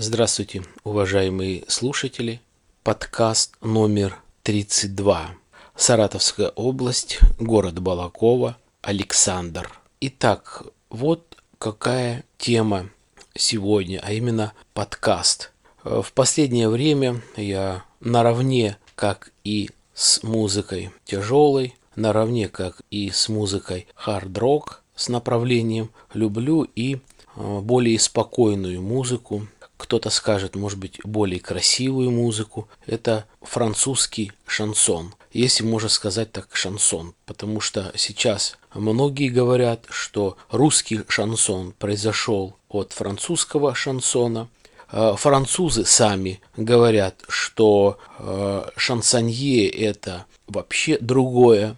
Здравствуйте, уважаемые слушатели. Подкаст номер 32. Саратовская область, город Балакова, Александр. Итак, вот какая тема сегодня, а именно подкаст. В последнее время я наравне, как и с музыкой тяжелой, наравне, как и с музыкой хард-рок с направлением, люблю и Э, более спокойную музыку, кто-то скажет, может быть, более красивую музыку. Это французский шансон. Если можно сказать так, шансон. Потому что сейчас многие говорят, что русский шансон произошел от французского шансона. Э, французы сами говорят, что э, шансонье это вообще другое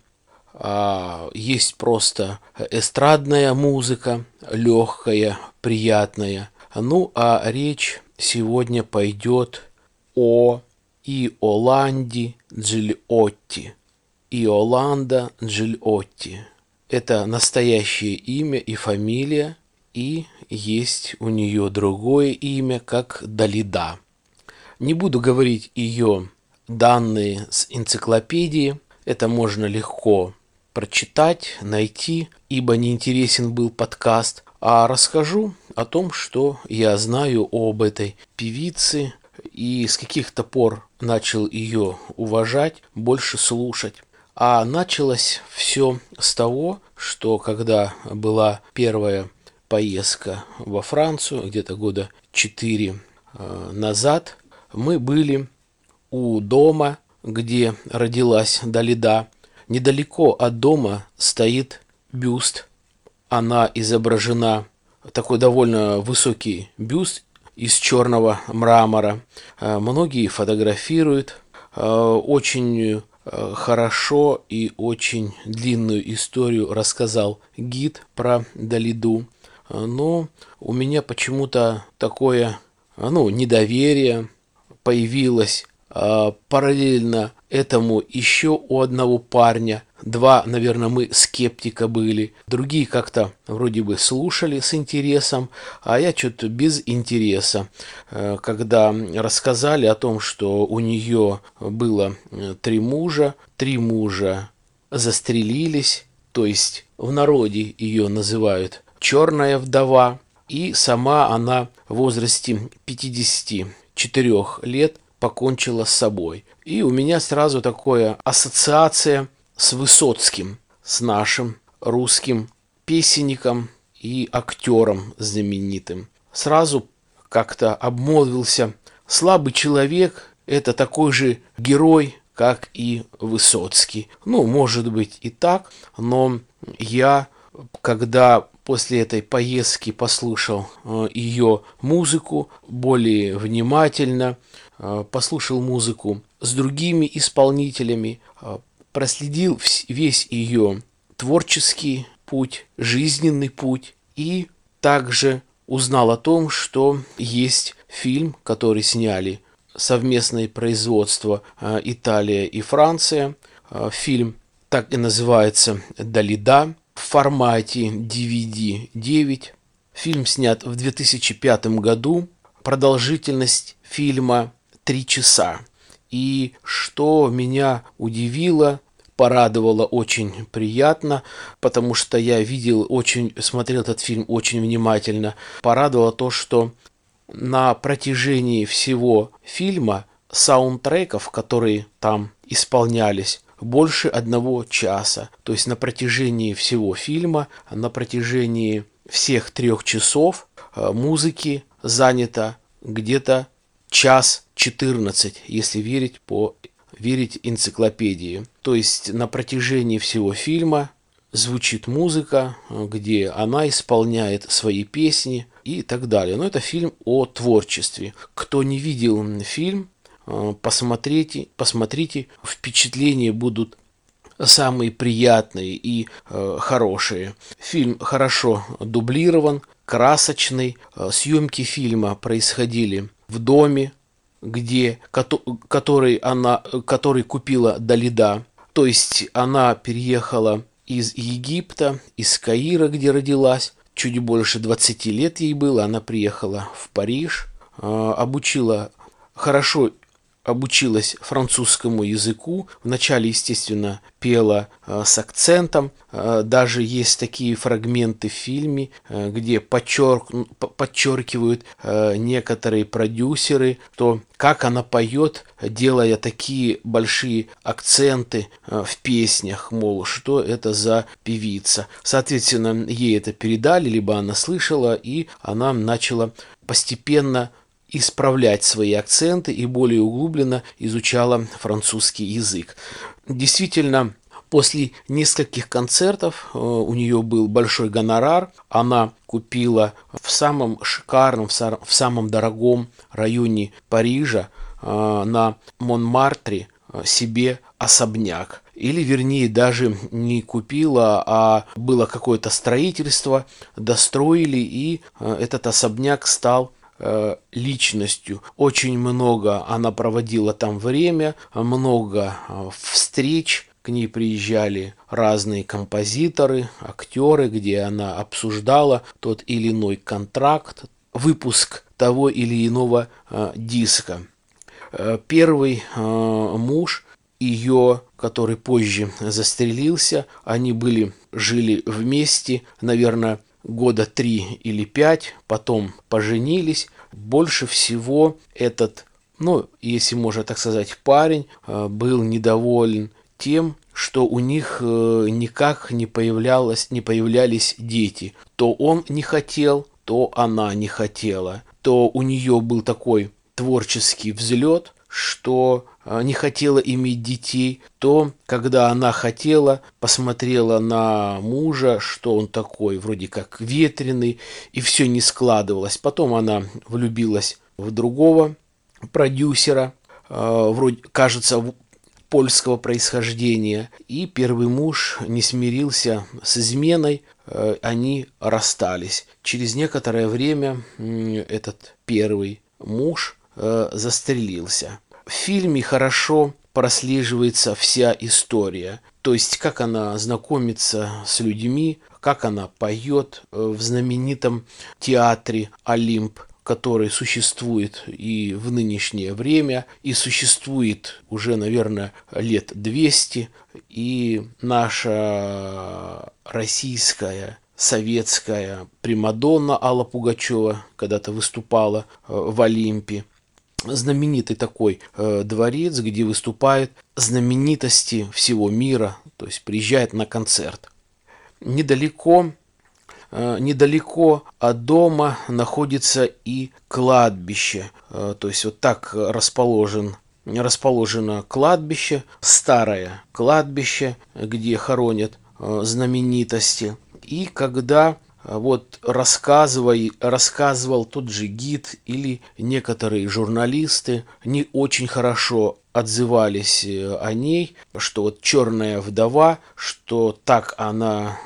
а, есть просто эстрадная музыка, легкая, приятная. Ну, а речь сегодня пойдет о Иоланде Джильотти. Иоланда Джильотти. Это настоящее имя и фамилия, и есть у нее другое имя, как Далида. Не буду говорить ее данные с энциклопедии, это можно легко прочитать, найти, ибо неинтересен был подкаст, а расскажу о том, что я знаю об этой певице и с каких-то пор начал ее уважать, больше слушать. А началось все с того, что когда была первая поездка во Францию, где-то года четыре э, назад, мы были у дома, где родилась Далида, Недалеко от дома стоит бюст. Она изображена, такой довольно высокий бюст из черного мрамора. Э, многие фотографируют. Э, очень э, хорошо и очень длинную историю рассказал гид про Далиду. Но у меня почему-то такое ну, недоверие появилось параллельно этому еще у одного парня. Два, наверное, мы скептика были. Другие как-то вроде бы слушали с интересом, а я что-то без интереса. Э, когда рассказали о том, что у нее было э, три мужа, три мужа застрелились, то есть в народе ее называют черная вдова, и сама она в возрасте 54 лет покончила с собой. И у меня сразу такая ассоциация с Высоцким, с нашим русским песенником и актером знаменитым. Сразу как-то обмолвился, слабый человек – это такой же герой, как и Высоцкий. Ну, может быть и так, но я, когда после этой поездки послушал э, ее музыку более внимательно, послушал музыку с другими исполнителями, э, проследил весь ее творческий путь, жизненный путь и также узнал о том, что есть фильм, который сняли совместное производство Италия и Франция. Фильм так и называется «Далида», в формате DVD 9. Фильм снят в 2005 году. Продолжительность фильма 3 часа. И что меня удивило, порадовало очень приятно, потому что я видел очень, смотрел этот фильм очень внимательно. Порадовало то, что на протяжении всего фильма саундтреков, которые там исполнялись, больше одного часа. То есть на протяжении всего фильма, на протяжении всех трех часов э, музыки занято где-то час 14, если верить по верить энциклопедии. То есть на протяжении всего фильма звучит музыка, где она исполняет свои песни и так далее. Но это фильм о творчестве. Кто не видел фильм, Э, посмотрите, посмотрите, впечатления будут самые приятные и э, хорошие. Фильм хорошо дублирован, красочный. Э, съемки фильма происходили в доме, где, который, она, который купила Далида. То есть она переехала из Египта, из Каира, где родилась, чуть больше 20 лет ей было, она приехала в Париж, э, обучила хорошо обучилась французскому языку. Вначале, естественно, пела э, с акцентом. Э, даже есть такие фрагменты в фильме, э, где подчерк, подчеркивают э, некоторые продюсеры, то как она поет, делая такие большие акценты э, в песнях, мол, что это за певица. Соответственно, ей это передали, либо она слышала, и она начала постепенно исправлять свои акценты и более углубленно изучала французский язык. Действительно, После нескольких концертов э, у нее был большой гонорар. Она купила в самом шикарном, в самом дорогом районе Парижа э, на Монмартре э, себе особняк. Или, вернее, даже не купила, а было какое-то строительство, достроили, и этот особняк стал Э, личностью. Очень много она проводила там время, много э, встреч, к ней приезжали разные композиторы, актеры, где она обсуждала тот или иной контракт, выпуск того или иного э, диска. Первый муж ее, который позже застрелился, они были, жили вместе, наверное, года три или пять, потом поженились. Больше всего этот, ну, если можно так сказать, парень э, был недоволен тем, что у них э, никак не, появлялось, не появлялись дети. То он не хотел, то она не хотела. То у нее был такой творческий взлет, что а, не хотела иметь детей, то, когда она хотела, посмотрела на мужа, что он такой, вроде как ветреный, и все не складывалось. Потом она влюбилась в другого продюсера, а, вроде, кажется, польского происхождения. И первый муж не смирился с изменой, а, они расстались. Через некоторое время этот первый муж застрелился. В фильме хорошо прослеживается вся история. То есть, как она знакомится с людьми, как она поет э, в знаменитом театре Олимп, который существует и в нынешнее время, и существует уже, наверное, лет 200, и наша российская советская Примадонна Алла Пугачева когда-то выступала э, в Олимпе знаменитый такой э, дворец, где выступают знаменитости всего мира, то есть приезжает на концерт. Недалеко, э, недалеко от дома находится и кладбище, э, то есть вот так расположен расположено кладбище, старое кладбище, где хоронят э, знаменитости. И когда вот рассказывай, рассказывал тот же гид или некоторые журналисты не очень хорошо отзывались э, о ней, что вот черная вдова, что так она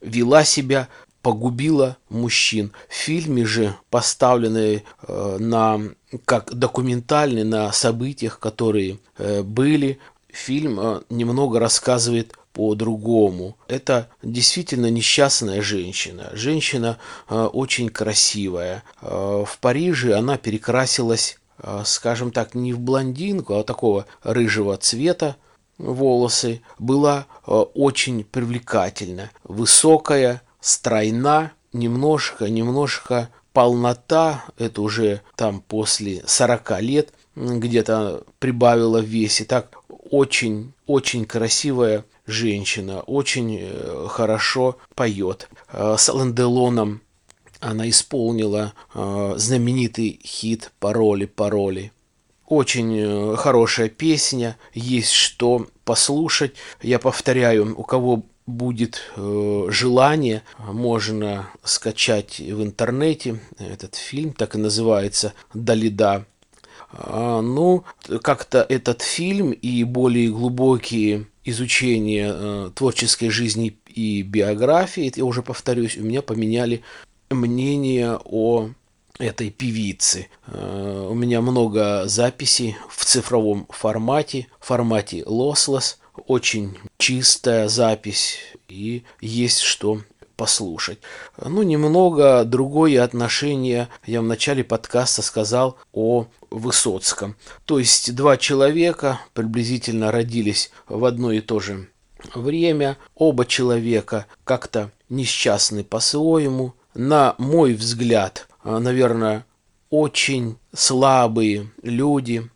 вела себя, погубила мужчин. В фильме же, поставленный э, на как документальный на событиях, которые э, были, фильм немного рассказывает по-другому. Это действительно несчастная женщина. Женщина э, очень красивая. Э, в Париже она перекрасилась, э, скажем так, не в блондинку, а такого рыжего цвета волосы. Была э, очень привлекательна. Высокая, стройна, немножко, немножко полнота, это уже там после 40 лет, где-то прибавила в весе. Так очень, очень красивая женщина, очень э, хорошо поет. Э, с Алан Делоном она исполнила э, знаменитый хит «Пароли, пароли». Очень хорошая песня, есть что послушать. Я повторяю, у кого будет желание, можно скачать в интернете этот фильм, так и называется «Далида». А, ну, как-то этот фильм и более глубокие изучения э, творческой жизни и биографии, я уже повторюсь, у меня поменяли мнение о этой певицы. Э, у меня много записей в цифровом формате, в формате lossless, очень чистая запись. И есть что послушать. Ну, немного другое отношение я в начале подкаста сказал о Высоцком. То есть два человека приблизительно родились в одно и то же время. Оба человека как-то несчастны по-своему. На мой взгляд, наверное, очень слабые люди,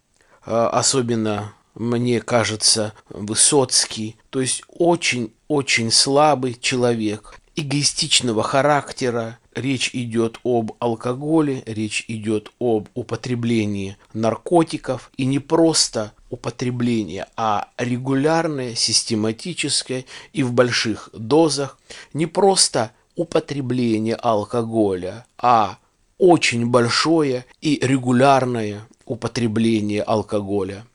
особенно мне кажется, Высоцкий, то есть очень-очень слабый человек, эгоистичного характера. Речь идет об алкоголе, речь идет об употреблении наркотиков. И не просто употребление, а регулярное, систематическое и в больших дозах. Не просто употребление алкоголя, а очень большое и регулярное употребление алкоголя.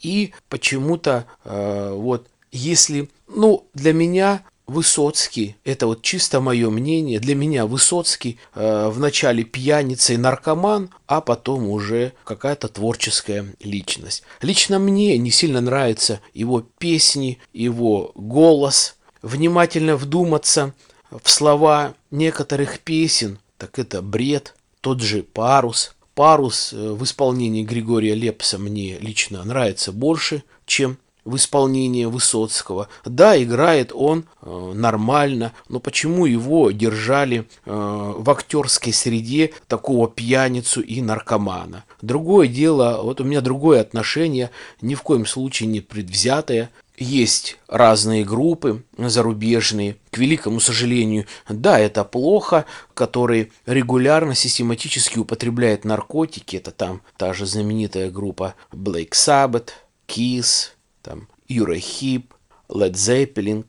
И почему-то э, вот если, ну, для меня Высоцкий, это вот чисто мое мнение, для меня Высоцкий э, вначале пьяница и наркоман, а потом уже какая-то творческая личность. Лично мне не сильно нравятся его песни, его голос. Внимательно вдуматься в слова некоторых песен, так это бред, тот же парус. Парус э, в исполнении Григория Лепса мне лично нравится больше, чем в исполнении Высоцкого. Да, играет он э, нормально, но почему его держали э, в актерской среде такого пьяницу и наркомана? Другое дело, вот у меня другое отношение, ни в коем случае не предвзятое есть разные группы зарубежные, к великому сожалению, да, это плохо, которые регулярно, систематически употребляют наркотики, это там та же знаменитая группа Black Sabbath, Kiss, там Eurahip, Led Zeppelin,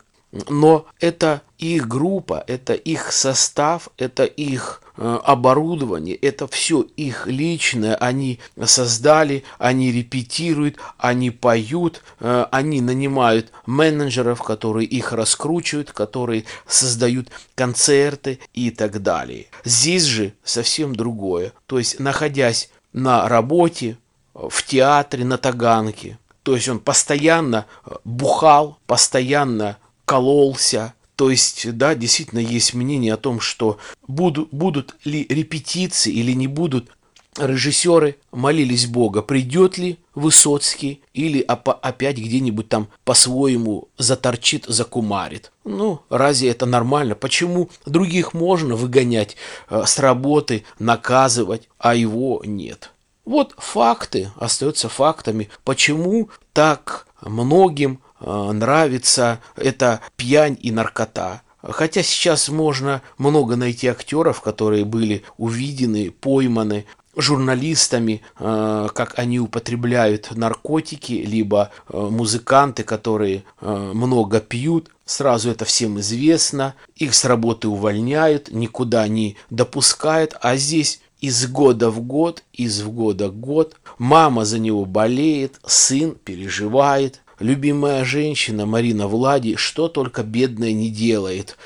но это их группа, это их состав, это их э, оборудование, это все их личное, они создали, они репетируют, они поют, э, они нанимают менеджеров, которые их раскручивают, которые создают концерты и так далее. Здесь же совсем другое. То есть, находясь на работе, в театре на Таганке, то есть он постоянно бухал, постоянно кололся. То есть, да, действительно есть мнение о том, что буду, будут ли репетиции или не будут. Режиссеры молились Бога, придет ли Высоцкий или опять где-нибудь там по-своему заторчит, закумарит. Ну, разве это нормально? Почему других можно выгонять э, с работы, наказывать, а его нет? Вот факты остаются фактами. Почему так многим Э, нравится эта пьянь и наркота. Хотя сейчас можно много найти актеров, которые были увидены, пойманы журналистами, э, как они употребляют наркотики, либо э, музыканты, которые много пьют. Сразу это всем известно. Их с работы увольняют, никуда не допускают. А здесь из года в год, из года в год. Мама за него болеет, сын переживает, любимая женщина Марина Влади что только бедная не делает.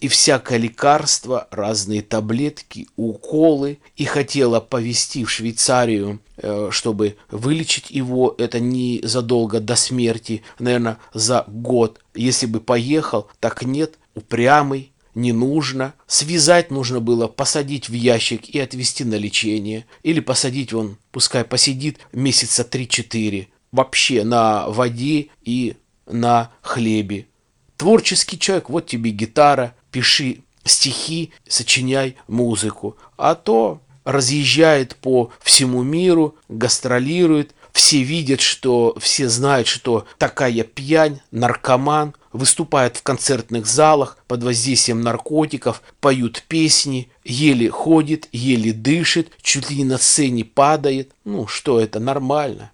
И всякое лекарство, разные таблетки, уколы. И хотела повезти в Швейцарию, э, чтобы вылечить его. Это не задолго до смерти, наверное, за год. Если бы поехал, так нет, упрямый, не нужно. Связать нужно было, посадить в ящик и отвезти на лечение. Или посадить он, пускай посидит месяца 3-4 вообще на воде и на хлебе. Творческий человек, вот тебе гитара, пиши стихи, сочиняй музыку. А то разъезжает по всему миру, гастролирует, все видят, что все знают, что такая пьянь, наркоман, выступает в концертных залах под воздействием наркотиков, поют песни, еле ходит, еле дышит, чуть ли не на сцене падает. Ну, что это, нормально.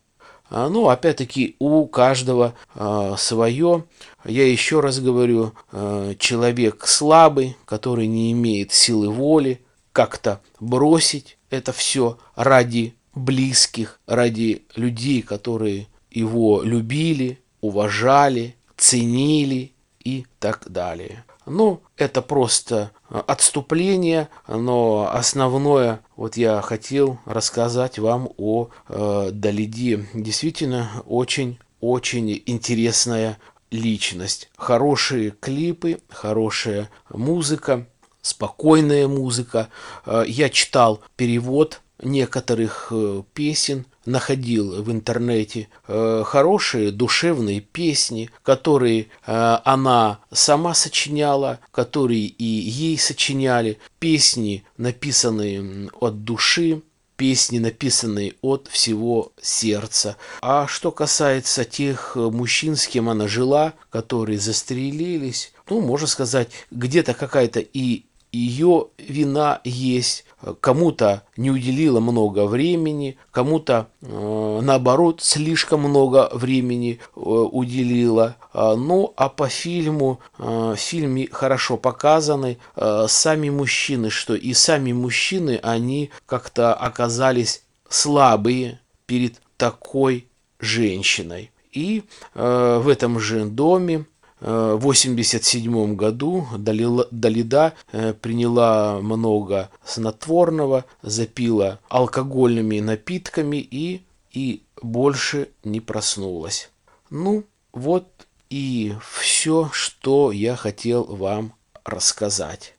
А, ну, опять-таки, у каждого а, свое. Я еще раз говорю, а, человек слабый, который не имеет силы воли, как-то бросить это все ради близких, ради людей, которые его любили, уважали, ценили и так далее. Ну, это просто э, отступление, но основное вот я хотел рассказать вам о э, Далиде. Действительно, очень-очень интересная личность. Хорошие клипы, хорошая музыка, спокойная музыка. Э, я читал перевод некоторых э, песен, находил в интернете э, хорошие душевные песни, которые она сама сочиняла, которые и ей сочиняли, песни, написанные от души, песни, написанные от всего сердца. А что касается тех мужчин, с кем она жила, которые застрелились, ну, можно сказать, где-то какая-то и ее вина есть. Кому-то не уделила много времени, кому-то, э, наоборот, слишком много времени э, уделила. Э, ну, а по фильму, в фильме хорошо показаны сами мужчины, что и сами мужчины, они как-то оказались слабые перед такой женщиной. И в этом же доме 1987 году Далида э, приняла много снотворного, запила алкогольными напитками и, и больше не проснулась. Ну, вот и все, что я хотел вам рассказать.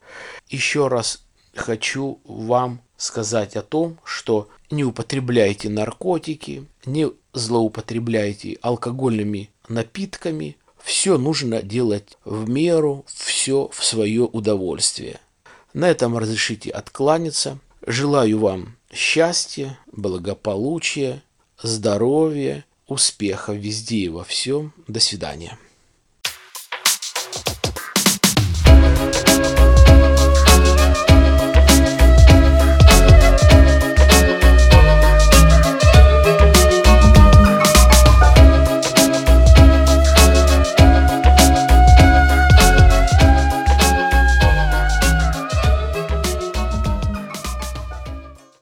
Еще раз хочу вам сказать о том, что не употребляйте наркотики, не злоупотребляйте алкогольными напитками, все нужно делать в меру, все в свое удовольствие. На этом разрешите откланяться. Желаю вам счастья, благополучия, здоровья, успеха везде и во всем. До свидания.